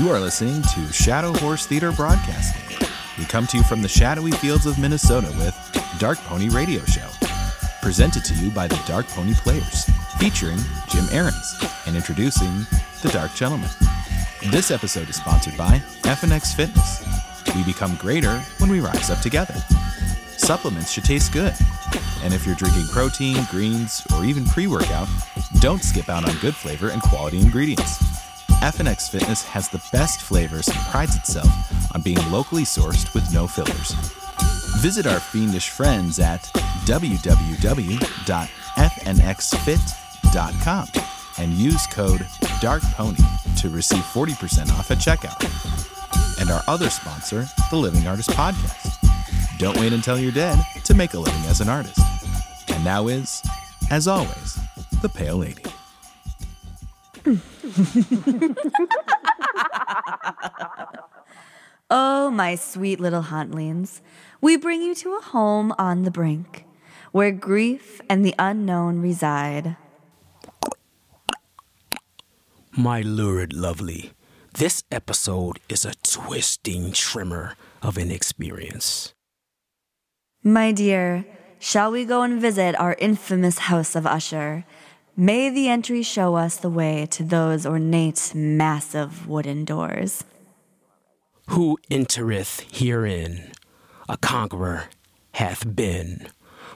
You are listening to Shadow Horse Theater Broadcasting. We come to you from the shadowy fields of Minnesota with Dark Pony Radio Show. Presented to you by the Dark Pony Players, featuring Jim Aarons and introducing the Dark Gentleman. This episode is sponsored by FNX Fitness. We become greater when we rise up together. Supplements should taste good. And if you're drinking protein, greens, or even pre workout, don't skip out on good flavor and quality ingredients. FNX Fitness has the best flavors and prides itself on being locally sourced with no fillers. Visit our fiendish friends at www.fnxfit.com and use code DARKPONY to receive 40% off at checkout. And our other sponsor, the Living Artist Podcast. Don't wait until you're dead to make a living as an artist. And now is, as always, the Pale Lady. Oh, my sweet little Huntlings, we bring you to a home on the brink, where grief and the unknown reside. My lurid lovely, this episode is a twisting tremor of an experience. My dear, shall we go and visit our infamous house of Usher? May the entry show us the way to those ornate, massive wooden doors. Who entereth herein? A conqueror hath been.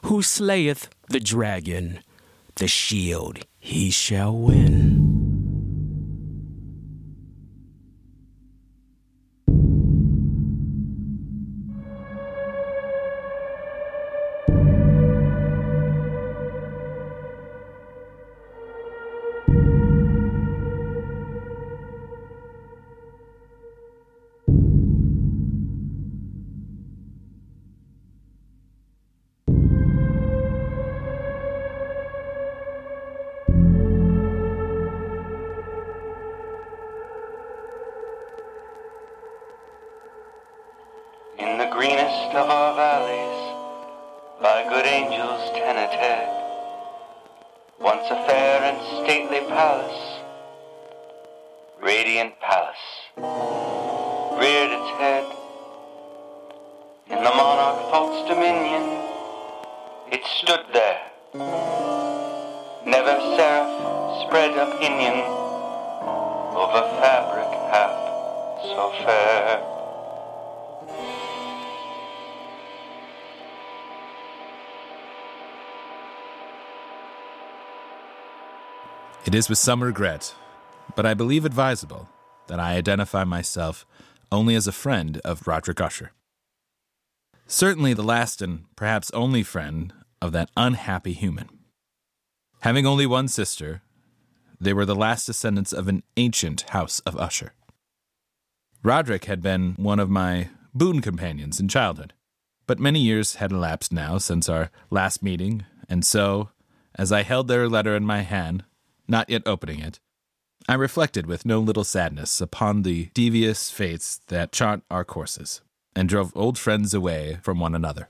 Who slayeth the dragon? The shield he shall win. It is with some regret, but I believe advisable, that I identify myself only as a friend of Roderick Usher. Certainly the last and perhaps only friend of that unhappy human. Having only one sister, they were the last descendants of an ancient house of Usher. Roderick had been one of my boon companions in childhood, but many years had elapsed now since our last meeting, and so, as I held their letter in my hand, not yet opening it, I reflected with no little sadness upon the devious fates that chart our courses, and drove old friends away from one another.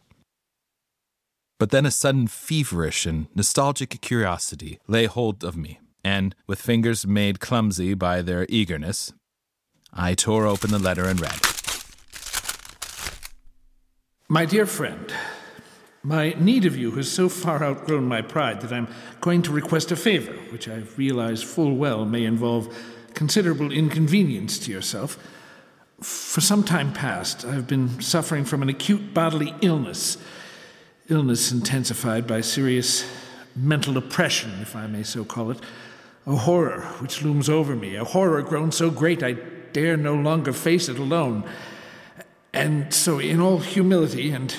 But then a sudden feverish and nostalgic curiosity lay hold of me, and, with fingers made clumsy by their eagerness, I tore open the letter and read. My dear friend, my need of you has so far outgrown my pride that I'm going to request a favor, which I realize full well may involve considerable inconvenience to yourself. For some time past, I've been suffering from an acute bodily illness, illness intensified by serious mental oppression, if I may so call it, a horror which looms over me, a horror grown so great I dare no longer face it alone. And so, in all humility and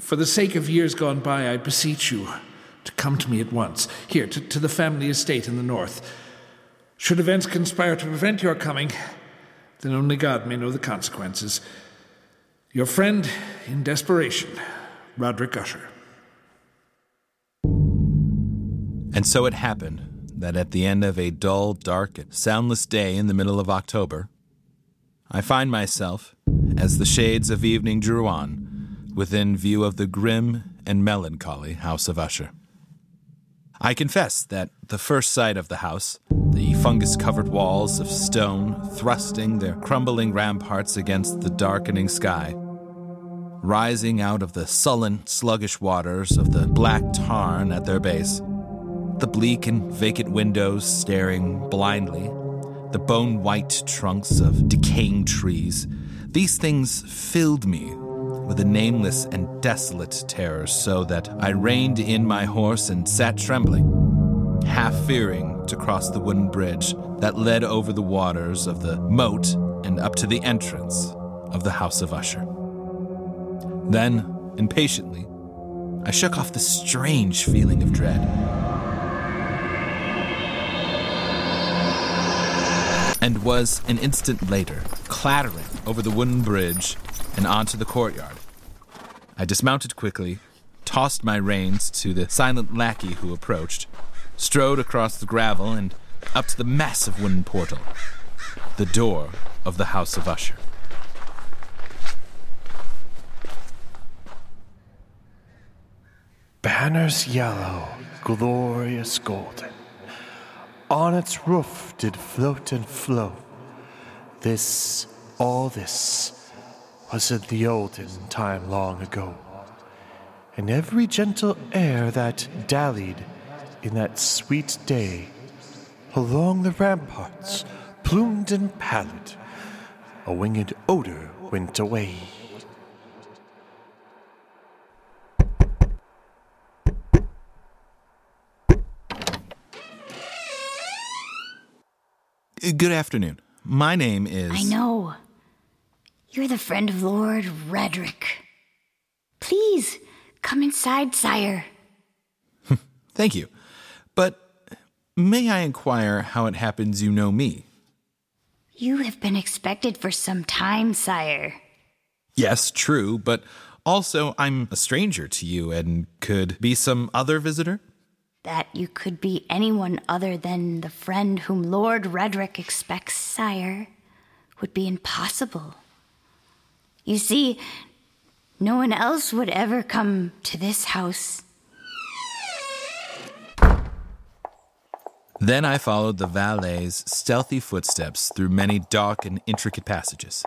for the sake of years gone by, I beseech you to come to me at once, here, to, to the family estate in the north. Should events conspire to prevent your coming, then only God may know the consequences. Your friend in desperation, Roderick Usher. And so it happened that at the end of a dull, dark, and soundless day in the middle of October, I find myself, as the shades of evening drew on, within view of the grim and melancholy House of Usher. I confess that the first sight of the house, the fungus covered walls of stone thrusting their crumbling ramparts against the darkening sky, rising out of the sullen, sluggish waters of the black tarn at their base, the bleak and vacant windows staring blindly, the bone white trunks of decaying trees, these things filled me with a nameless and desolate terror, so that I reined in my horse and sat trembling, half fearing to cross the wooden bridge that led over the waters of the moat and up to the entrance of the House of Usher. Then, impatiently, I shook off the strange feeling of dread. And was an instant later clattering over the wooden bridge and onto the courtyard. I dismounted quickly, tossed my reins to the silent lackey who approached, strode across the gravel and up to the massive wooden portal, the door of the House of Usher. Banners yellow, glorious golden, on its roof did float and flow. This, all this, was in the olden time long ago. And every gentle air that dallied in that sweet day along the ramparts, plumed and pallid, a winged odor went away. Good afternoon. My name is. I know. You're the friend of Lord Roderick. Please, come inside, sire. Thank you. But may I inquire how it happens you know me? You have been expected for some time, sire. Yes, true, but also I'm a stranger to you and could be some other visitor? That you could be anyone other than the friend whom Lord Roderick expects, sire, would be impossible. You see, no one else would ever come to this house. Then I followed the valet's stealthy footsteps through many dark and intricate passages.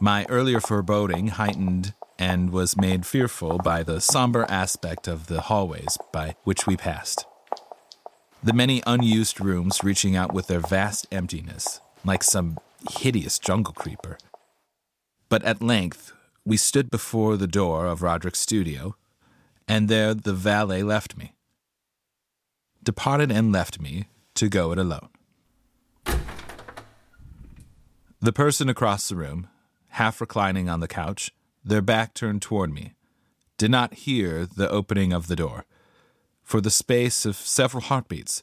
My earlier foreboding heightened and was made fearful by the somber aspect of the hallways by which we passed. The many unused rooms reaching out with their vast emptiness, like some hideous jungle creeper. But at length, we stood before the door of Roderick's studio, and there the valet left me. Departed and left me to go it alone. The person across the room, half reclining on the couch, their back turned toward me, did not hear the opening of the door. For the space of several heartbeats,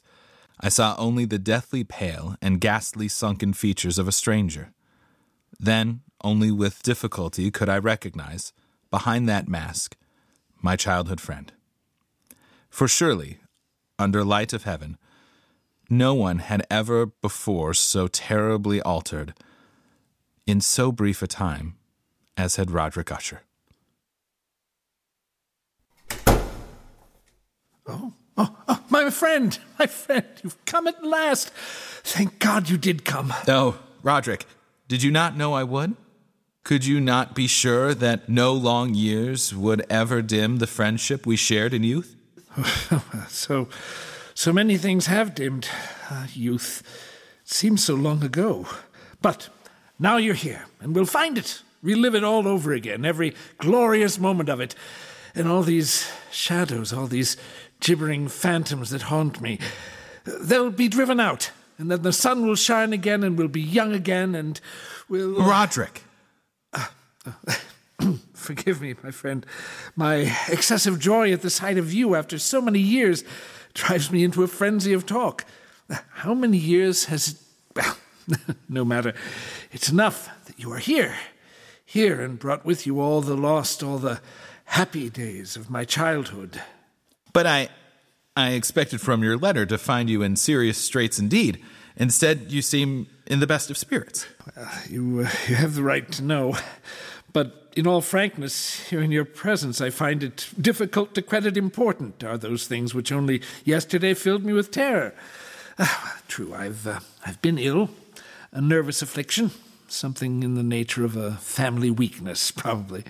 I saw only the deathly pale and ghastly sunken features of a stranger. Then, only with difficulty could I recognize, behind that mask, my childhood friend. For surely, under light of heaven, no one had ever before so terribly altered, in so brief a time, as had Roderick Usher. Oh, oh, oh, my friend, my friend, you've come at last. Thank God you did come. Oh, Roderick, did you not know I would? Could you not be sure that no long years would ever dim the friendship we shared in youth? so, so many things have dimmed. Uh, youth it seems so long ago. But now you're here, and we'll find it, relive it all over again, every glorious moment of it, and all these shadows, all these gibbering phantoms that haunt me. They'll be driven out, and then the sun will shine again, and we'll be young again, and we'll. Roderick! Forgive me, my friend. My excessive joy at the sight of you after so many years drives me into a frenzy of talk. How many years has it. Well, no matter. It's enough that you are here. Here and brought with you all the lost, all the happy days of my childhood. But I. I expected from your letter to find you in serious straits indeed. Instead, you seem in the best of spirits. Uh, you, uh, you have the right to know. But in all frankness, here in your presence, I find it difficult to credit important are those things which only yesterday filled me with terror. Ah, true, I've, uh, I've been ill, a nervous affliction, something in the nature of a family weakness, probably.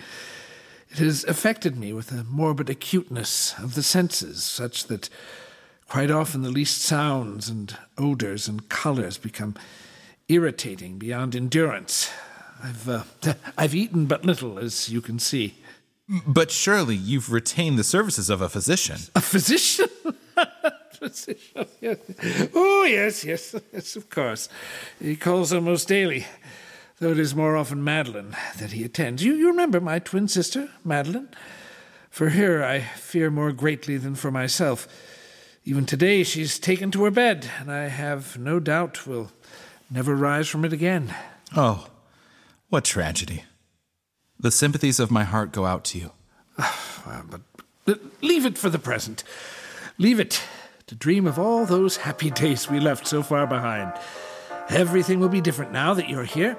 It has affected me with a morbid acuteness of the senses, such that quite often the least sounds and odors and colors become irritating beyond endurance. I've, uh, I've eaten but little, as you can see. But surely you've retained the services of a physician. A physician? physician, yes. Oh, yes, yes, yes, of course. He calls almost daily though it is more often Madeline that he attends. You, you remember my twin sister, Madeline? For her I fear more greatly than for myself. Even today she's taken to her bed, and I have no doubt will never rise from it again. Oh, what tragedy. The sympathies of my heart go out to you. Ah, but, but leave it for the present. Leave it to dream of all those happy days we left so far behind. Everything will be different now that you're here.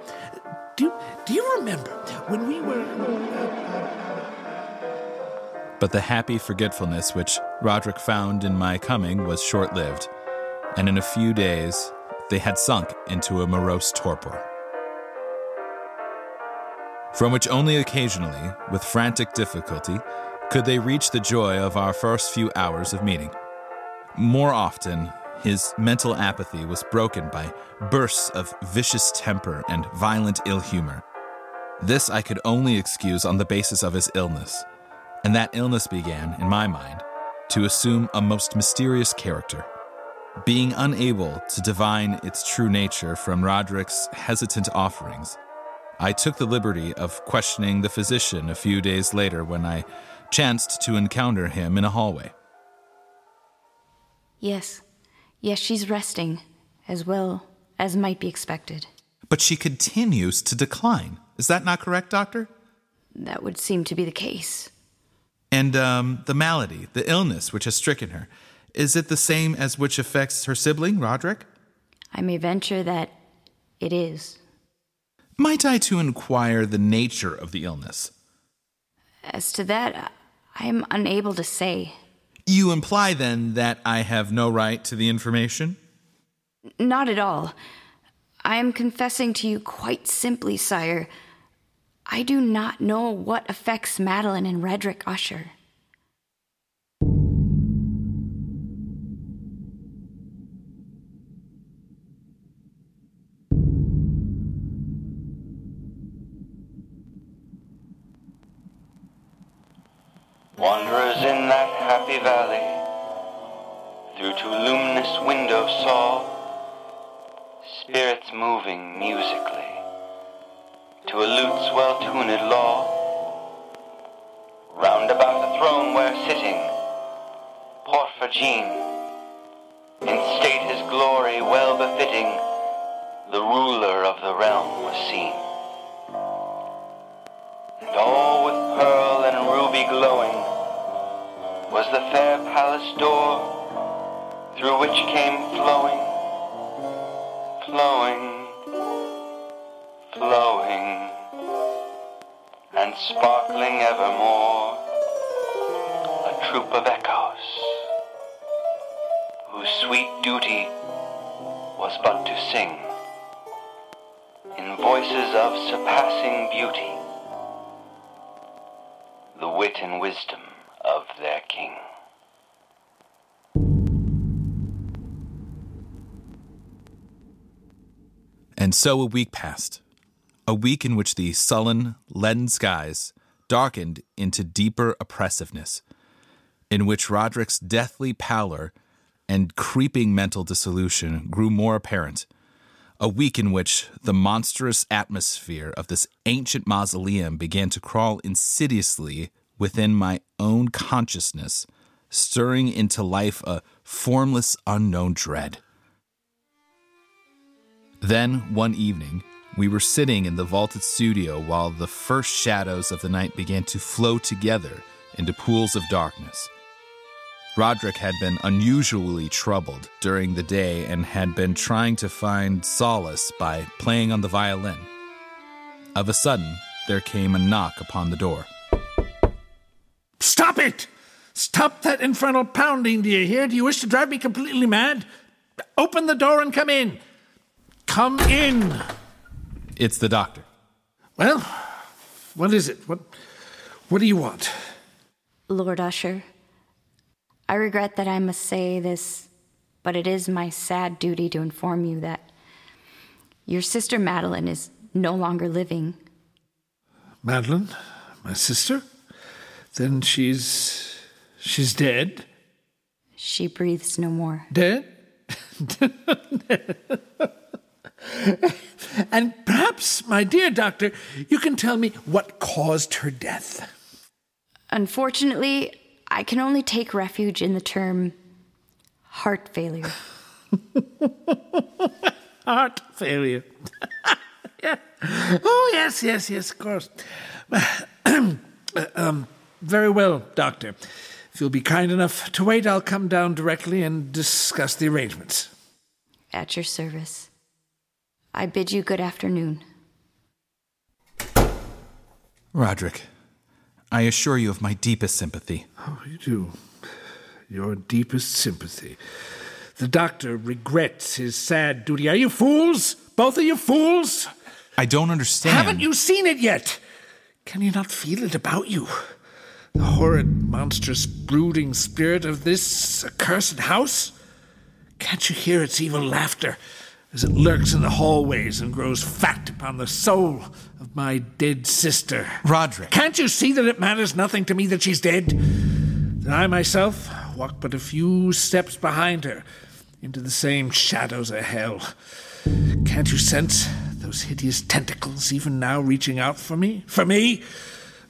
Do, do you remember when we were. But the happy forgetfulness which Roderick found in my coming was short lived, and in a few days they had sunk into a morose torpor. From which only occasionally, with frantic difficulty, could they reach the joy of our first few hours of meeting. More often, his mental apathy was broken by bursts of vicious temper and violent ill humor. This I could only excuse on the basis of his illness, and that illness began, in my mind, to assume a most mysterious character. Being unable to divine its true nature from Roderick's hesitant offerings, I took the liberty of questioning the physician a few days later when I chanced to encounter him in a hallway. Yes, Yes, she's resting, as well as might be expected. But she continues to decline. Is that not correct, Doctor? That would seem to be the case. And um, the malady, the illness which has stricken her, is it the same as which affects her sibling, Roderick? I may venture that it is. Might I to inquire the nature of the illness? As to that, I am unable to say. You imply then that I have no right to the information? Not at all. I am confessing to you quite simply, sire. I do not know what affects Madeline and Roderick Usher. Through which came flowing, flowing, flowing, and sparkling evermore a troop of echoes whose sweet duty was but to sing in voices of surpassing beauty the wit and wisdom of their king. And so a week passed, a week in which the sullen, leaden skies darkened into deeper oppressiveness, in which Roderick's deathly pallor and creeping mental dissolution grew more apparent, a week in which the monstrous atmosphere of this ancient mausoleum began to crawl insidiously within my own consciousness, stirring into life a formless, unknown dread. Then, one evening, we were sitting in the vaulted studio while the first shadows of the night began to flow together into pools of darkness. Roderick had been unusually troubled during the day and had been trying to find solace by playing on the violin. Of a sudden, there came a knock upon the door. Stop it! Stop that infernal pounding, do you hear? Do you wish to drive me completely mad? Open the door and come in. Come in. It's the doctor. Well, what is it? What what do you want? Lord Usher, I regret that I must say this, but it is my sad duty to inform you that your sister Madeline is no longer living. Madeline, my sister? Then she's she's dead? She breathes no more. Dead? and perhaps, my dear doctor, you can tell me what caused her death. Unfortunately, I can only take refuge in the term heart failure. Heart failure. yeah. Oh, yes, yes, yes, of course. um, very well, Doctor. If you'll be kind enough to wait, I'll come down directly and discuss the arrangements. At your service. I bid you good afternoon. Roderick, I assure you of my deepest sympathy. Oh, you do. Your deepest sympathy. The doctor regrets his sad duty. Are you fools? Both of you fools? I don't understand. Haven't you seen it yet? Can you not feel it about you? The horrid, monstrous, brooding spirit of this accursed house? Can't you hear its evil laughter as it lurks in the hallways and grows fat upon the soul of my dead sister? Roderick. Can't you see that it matters nothing to me that she's dead? That I myself walk but a few steps behind her into the same shadows of hell. Can't you sense those hideous tentacles even now reaching out for me? For me?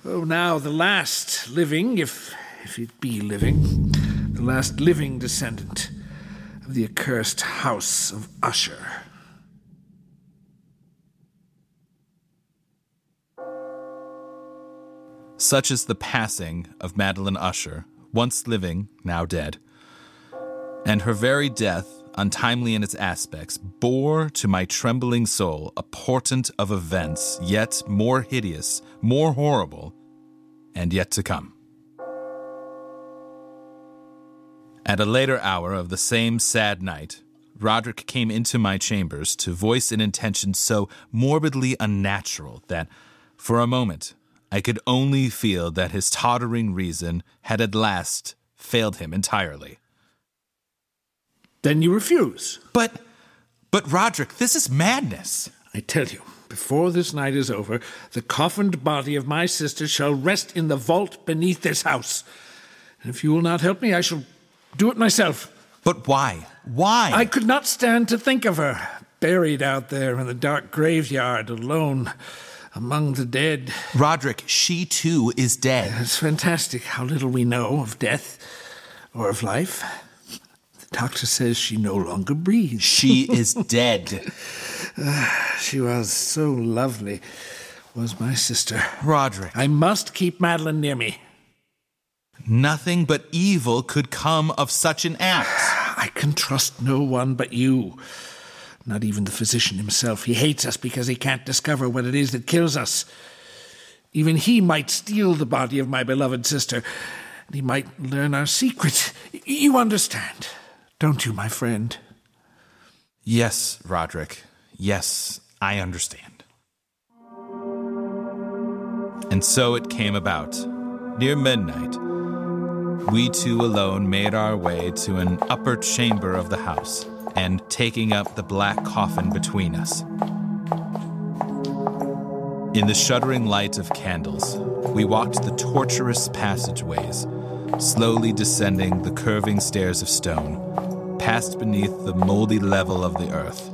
Oh, now the last living, if if it be living, the last living descendant of the accursed house of Usher. Such is the passing of Madeline Usher, once living, now dead. And her very death, untimely in its aspects, bore to my trembling soul a portent of events yet more hideous, more horrible, and yet to come. At a later hour of the same sad night, Roderick came into my chambers to voice an intention so morbidly unnatural that, for a moment, I could only feel that his tottering reason had at last failed him entirely. Then you refuse. But, but Roderick, this is madness. I tell you, before this night is over, the coffined body of my sister shall rest in the vault beneath this house. And if you will not help me, I shall do it myself. But why? Why? I could not stand to think of her, buried out there in the dark graveyard, alone among the dead. Roderick, she too is dead. It's fantastic how little we know of death or of life. The doctor says she no longer breathes. She is dead. Ah, she was so lovely, was my sister. Roderick, I must keep Madeline near me. Nothing but evil could come of such an act. I can trust no one but you. Not even the physician himself. He hates us because he can't discover what it is that kills us. Even he might steal the body of my beloved sister, and he might learn our secret. You understand, don't you, my friend? Yes, Roderick. Yes, I understand. And so it came about. Near midnight, we two alone made our way to an upper chamber of the house, and taking up the black coffin between us. In the shuddering light of candles, we walked the tortuous passageways, slowly descending the curving stairs of stone, passed beneath the moldy level of the earth.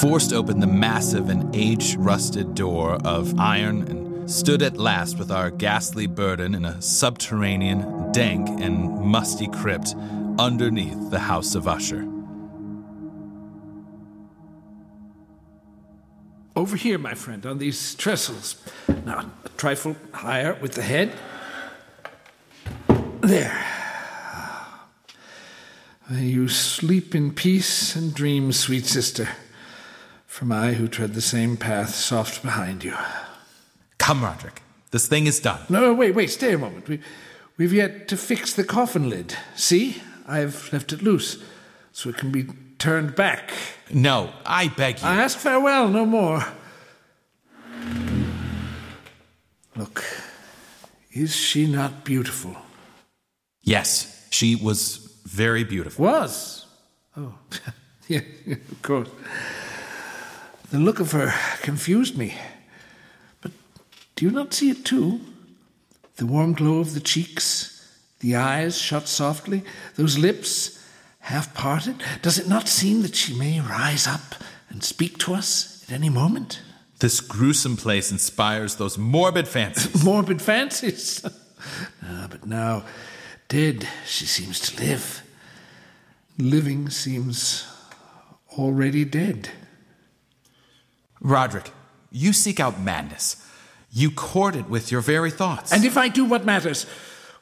Forced open the massive and age rusted door of iron and stood at last with our ghastly burden in a subterranean, dank, and musty crypt underneath the House of Usher. Over here, my friend, on these trestles. Now, a trifle higher with the head. There. May you sleep in peace and dream, sweet sister. from I who tread the same path soft behind you. Come, Roderick. This thing is done. No, wait, wait, stay a moment. We, we've yet to fix the coffin lid. See? I've left it loose, so it can be turned back. No, I beg you. I ask farewell, no more. Look, is she not beautiful? Yes, she was very beautiful. Was? Oh, yeah, of course. The look of her confused me. Do you not see it too? The warm glow of the cheeks, the eyes shut softly, those lips half parted. Does it not seem that she may rise up and speak to us at any moment? This gruesome place inspires those morbid fancies. Morbid fancies. ah, but now, dead, she seems to live. Living seems already dead. Roderick, you seek out madness. You court it with your very thoughts. And if I do, what matters?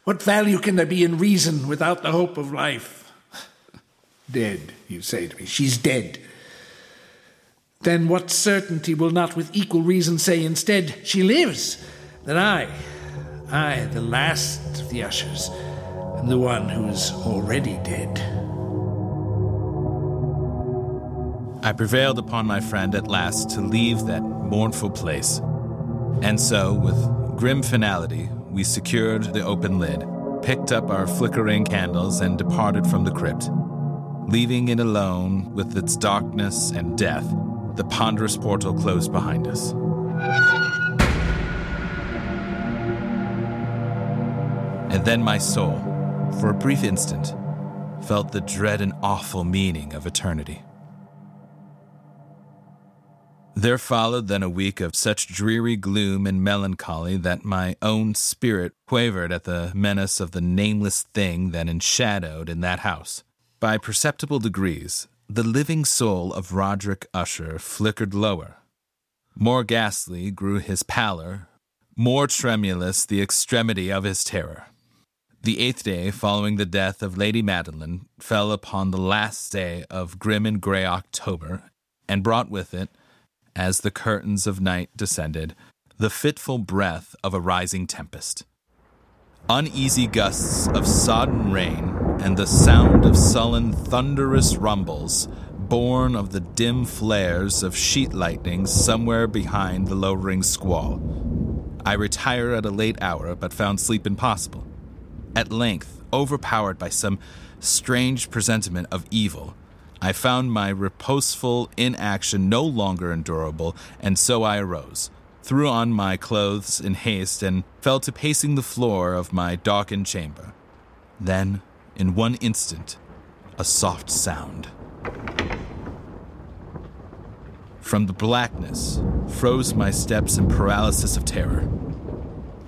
What value can there be in reason without the hope of life? Dead, you say to me. She's dead. Then what certainty will not with equal reason say instead, she lives? That I, I, the last of the ushers, am the one who is already dead. I prevailed upon my friend at last to leave that mournful place. And so, with grim finality, we secured the open lid, picked up our flickering candles, and departed from the crypt, leaving it alone with its darkness and death the ponderous portal closed behind us. And then my soul, for a brief instant, felt the dread and awful meaning of eternity. There followed then a week of such dreary gloom and melancholy that my own spirit quavered at the menace of the nameless thing that enshadowed in that house. By perceptible degrees, the living soul of Roderick Usher flickered lower. More ghastly grew his pallor, more tremulous the extremity of his terror. The eighth day following the death of Lady Madeline fell upon the last day of grim and grey October, and brought with it, as the curtains of night descended, the fitful breath of a rising tempest. Uneasy gusts of sodden rain and the sound of sullen, thunderous rumbles, born of the dim flares of sheet lightning somewhere behind the lowering squall. I retired at a late hour, but found sleep impossible. At length, overpowered by some strange presentiment of evil, I found my reposeful inaction no longer endurable, and so I arose, threw on my clothes in haste, and fell to pacing the floor of my darkened chamber. Then, in one instant, a soft sound. From the blackness froze my steps in paralysis of terror.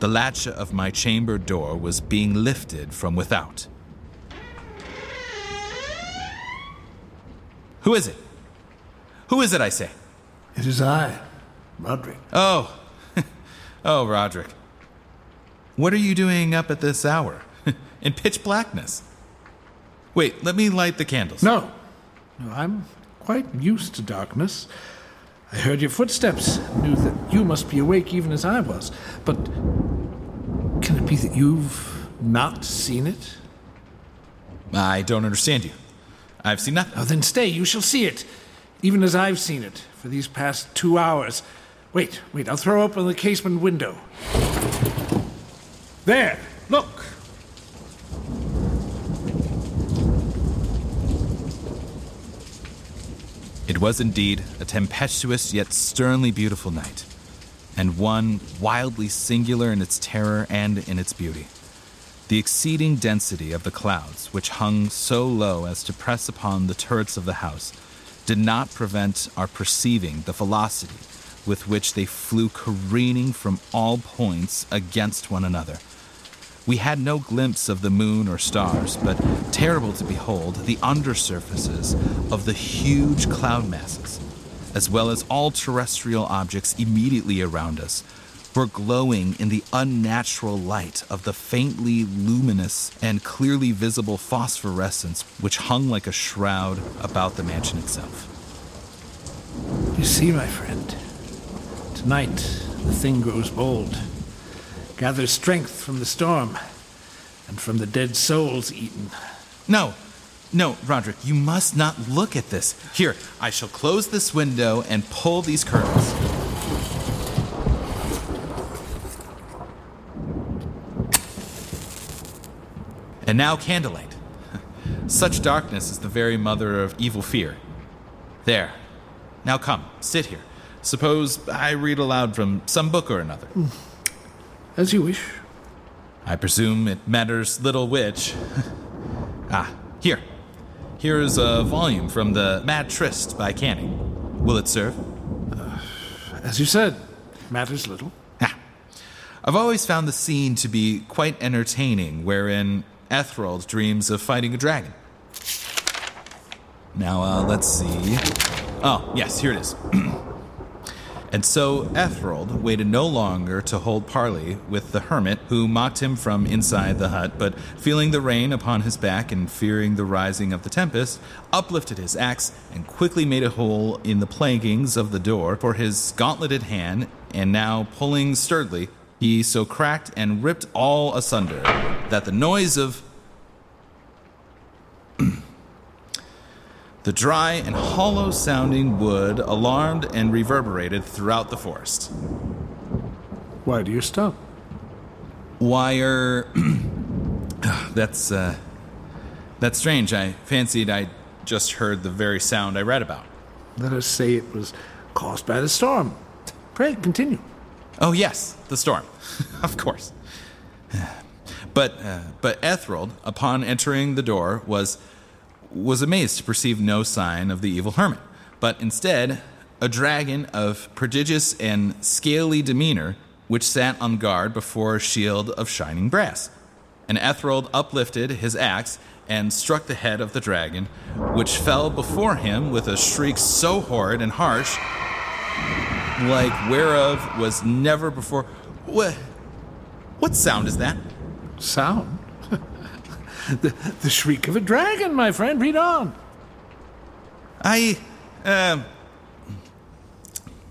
The latch of my chamber door was being lifted from without. Who is it? Who is it, I say? It is I, Roderick. Oh, oh, Roderick. What are you doing up at this hour? In pitch blackness. Wait, let me light the candles. No, no, I'm quite used to darkness. I heard your footsteps, knew that you must be awake even as I was. But can it be that you've not seen it? I don't understand you. I've seen nothing. Oh, then stay, you shall see it, even as I've seen it for these past two hours. Wait, wait, I'll throw open the casement window. There, look. It was indeed a tempestuous yet sternly beautiful night, and one wildly singular in its terror and in its beauty. The exceeding density of the clouds, which hung so low as to press upon the turrets of the house, did not prevent our perceiving the velocity with which they flew careening from all points against one another. We had no glimpse of the moon or stars, but terrible to behold, the undersurfaces of the huge cloud masses, as well as all terrestrial objects immediately around us, were glowing in the unnatural light of the faintly luminous and clearly visible phosphorescence which hung like a shroud about the mansion itself. You see, my friend, tonight the thing grows bold, gathers strength from the storm, and from the dead souls eaten. No, no, Roderick, you must not look at this. Here, I shall close this window and pull these curtains. And now, candlelight. Such darkness is the very mother of evil fear. There. Now come, sit here. Suppose I read aloud from some book or another. As you wish. I presume it matters little which. ah, here. Here is a volume from the Mad Tryst by Canning. Will it serve? As you said, matters little. Ah. I've always found the scene to be quite entertaining, wherein Ethelred dreams of fighting a dragon. Now, uh, let's see. Oh, yes, here it is. and so Ethelred waited no longer to hold parley with the hermit who mocked him from inside the hut, but feeling the rain upon his back and fearing the rising of the tempest, uplifted his axe and quickly made a hole in the plankings of the door for his gauntleted hand, and now pulling sturdily, he so cracked and ripped all asunder that the noise of The dry and hollow sounding wood alarmed and reverberated throughout the forest. Why do you stop? Wire. that's, uh. That's strange. I fancied I just heard the very sound I read about. Let us say it was caused by the storm. Pray, continue. Oh, yes, the storm. of course. But, uh, but Ethelred, upon entering the door, was was amazed to perceive no sign of the evil hermit, but instead a dragon of prodigious and scaly demeanor, which sat on guard before a shield of shining brass. And Ethelred uplifted his axe and struck the head of the dragon, which fell before him with a shriek so horrid and harsh, like whereof was never before. What? What sound is that? Sound? the, the shriek of a dragon, my friend. Read on. I, uh,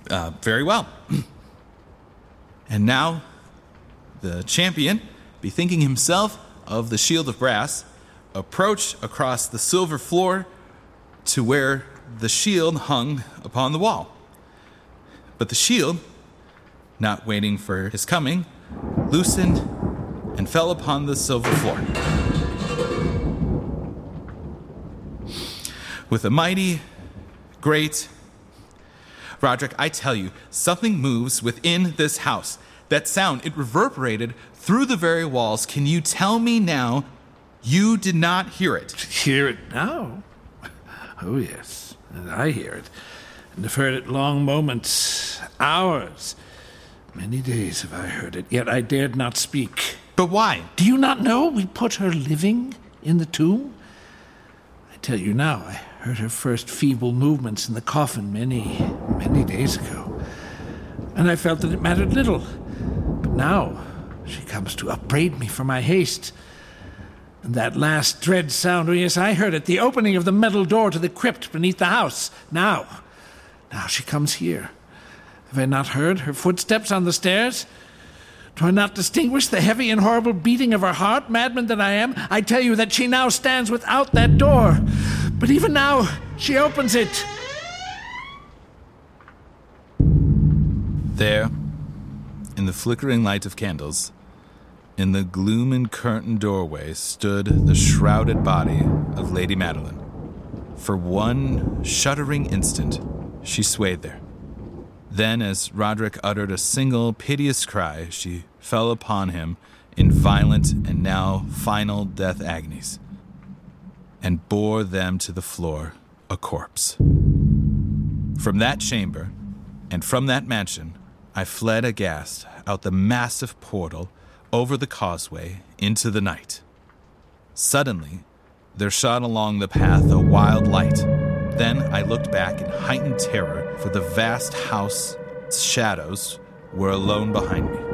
uh, very well. and now, the champion, bethinking himself of the shield of brass, approached across the silver floor to where the shield hung upon the wall. But the shield, not waiting for his coming, loosened and fell upon the silver floor. with a mighty, great. Roderick, I tell you, something moves within this house. That sound, it reverberated through the very walls. Can you tell me now you did not hear it? Hear it now? Oh, yes, and I hear it. And have heard it long moments, hours. Many days have I heard it, yet I dared not speak. But why? Do you not know we put her living in the tomb? I tell you now, I heard her first feeble movements in the coffin many, many days ago. And I felt that it mattered little. But now she comes to upbraid me for my haste. And that last dread sound, oh yes, I heard it, the opening of the metal door to the crypt beneath the house. Now, now she comes here. Have I not heard her footsteps on the stairs? Do I not distinguish the heavy and horrible beating of her heart, madman that I am? I tell you that she now stands without that door. But even now, she opens it. There, in the flickering light of candles, in the gloom and curtained doorway stood the shrouded body of Lady Madeline. For one shuddering instant, she swayed there. Then, as Roderick uttered a single piteous cry, she fell upon him in violent and now final death agonies and bore them to the floor a corpse. From that chamber and from that mansion, I fled aghast out the massive portal over the causeway into the night. Suddenly, there shot along the path a wild light. Then I looked back in heightened terror, for the vast house shadows were alone behind me.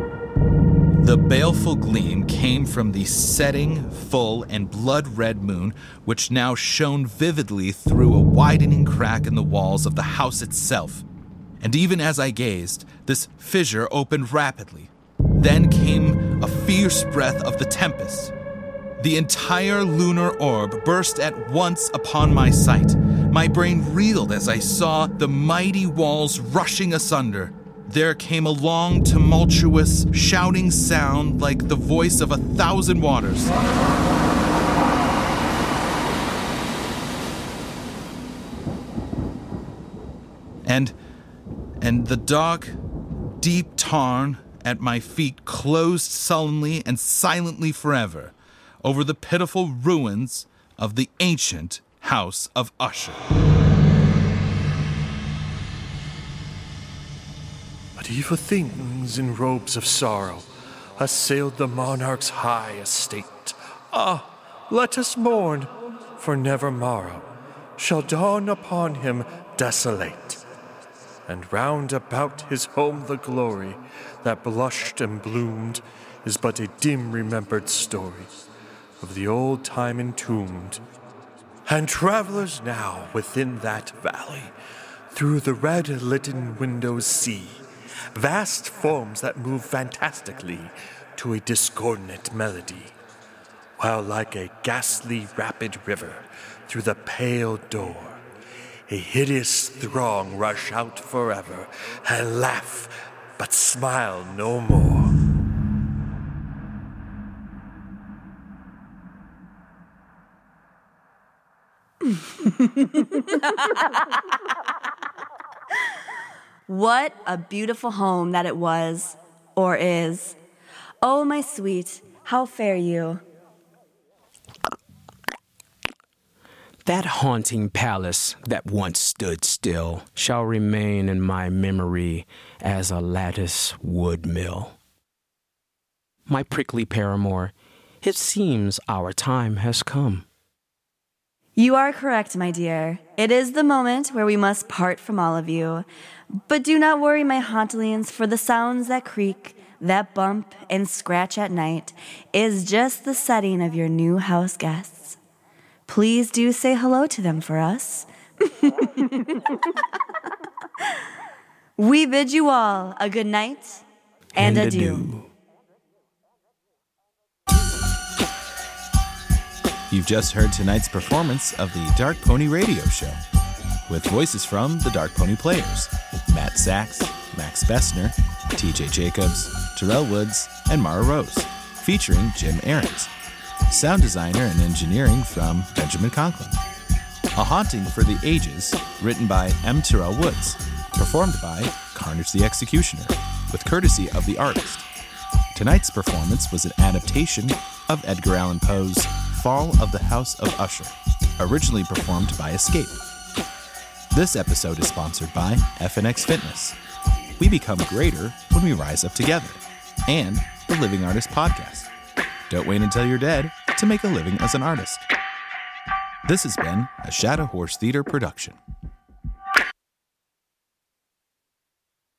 The baleful gleam came from the setting, full, and blood red moon, which now shone vividly through a widening crack in the walls of the house itself. And even as I gazed, this fissure opened rapidly. Then came a fierce breath of the tempest. The entire lunar orb burst at once upon my sight. My brain reeled as I saw the mighty walls rushing asunder. There came a long, tumultuous, shouting sound like the voice of a thousand waters. And and the dark, deep tarn at my feet closed sullenly and silently forever over the pitiful ruins of the ancient house of Usher. Evil things in robes of sorrow assailed the monarch's high estate. Ah, let us mourn, for never morrow shall dawn upon him desolate. And round about his home the glory that blushed and bloomed is but a dim remembered story of the old time entombed. And travelers now within that valley, through the red litten windows see vast forms that move fantastically to a discordant melody, while like a ghastly rapid river through the pale door, a hideous throng rush out forever and laugh, but smile no more. What a beautiful home that it was, or is. Oh, my sweet, how fare you? That haunting palace that once stood still shall remain in my memory as a lattice wood mill. My prickly paramour, it seems our time has come. You are correct, my dear. It is the moment where we must part from all of you. But do not worry, my hauntlians, for the sounds that creak, that bump, and scratch at night is just the setting of your new house guests. Please do say hello to them for us. we bid you all a good night and, And adieu. adieu. You've just heard tonight's performance of the Dark Pony Radio Show, with voices from the Dark Pony players Matt Sachs, Max Bessner, TJ Jacobs, Terrell Woods, and Mara Rose, featuring Jim Ahrens. Sound designer and engineering from Benjamin Conklin. A Haunting for the Ages, written by M. Terrell Woods, performed by Carnage the Executioner, with courtesy of the artist. Tonight's performance was an adaptation of Edgar Allan Poe's Fall of the House of Usher, originally performed by Escape. This episode is sponsored by FNX Fitness. We become greater when we rise up together, and the Living Artist Podcast. Don't wait until you're dead to make a living as an artist. This has been a Shadow Horse Theater production.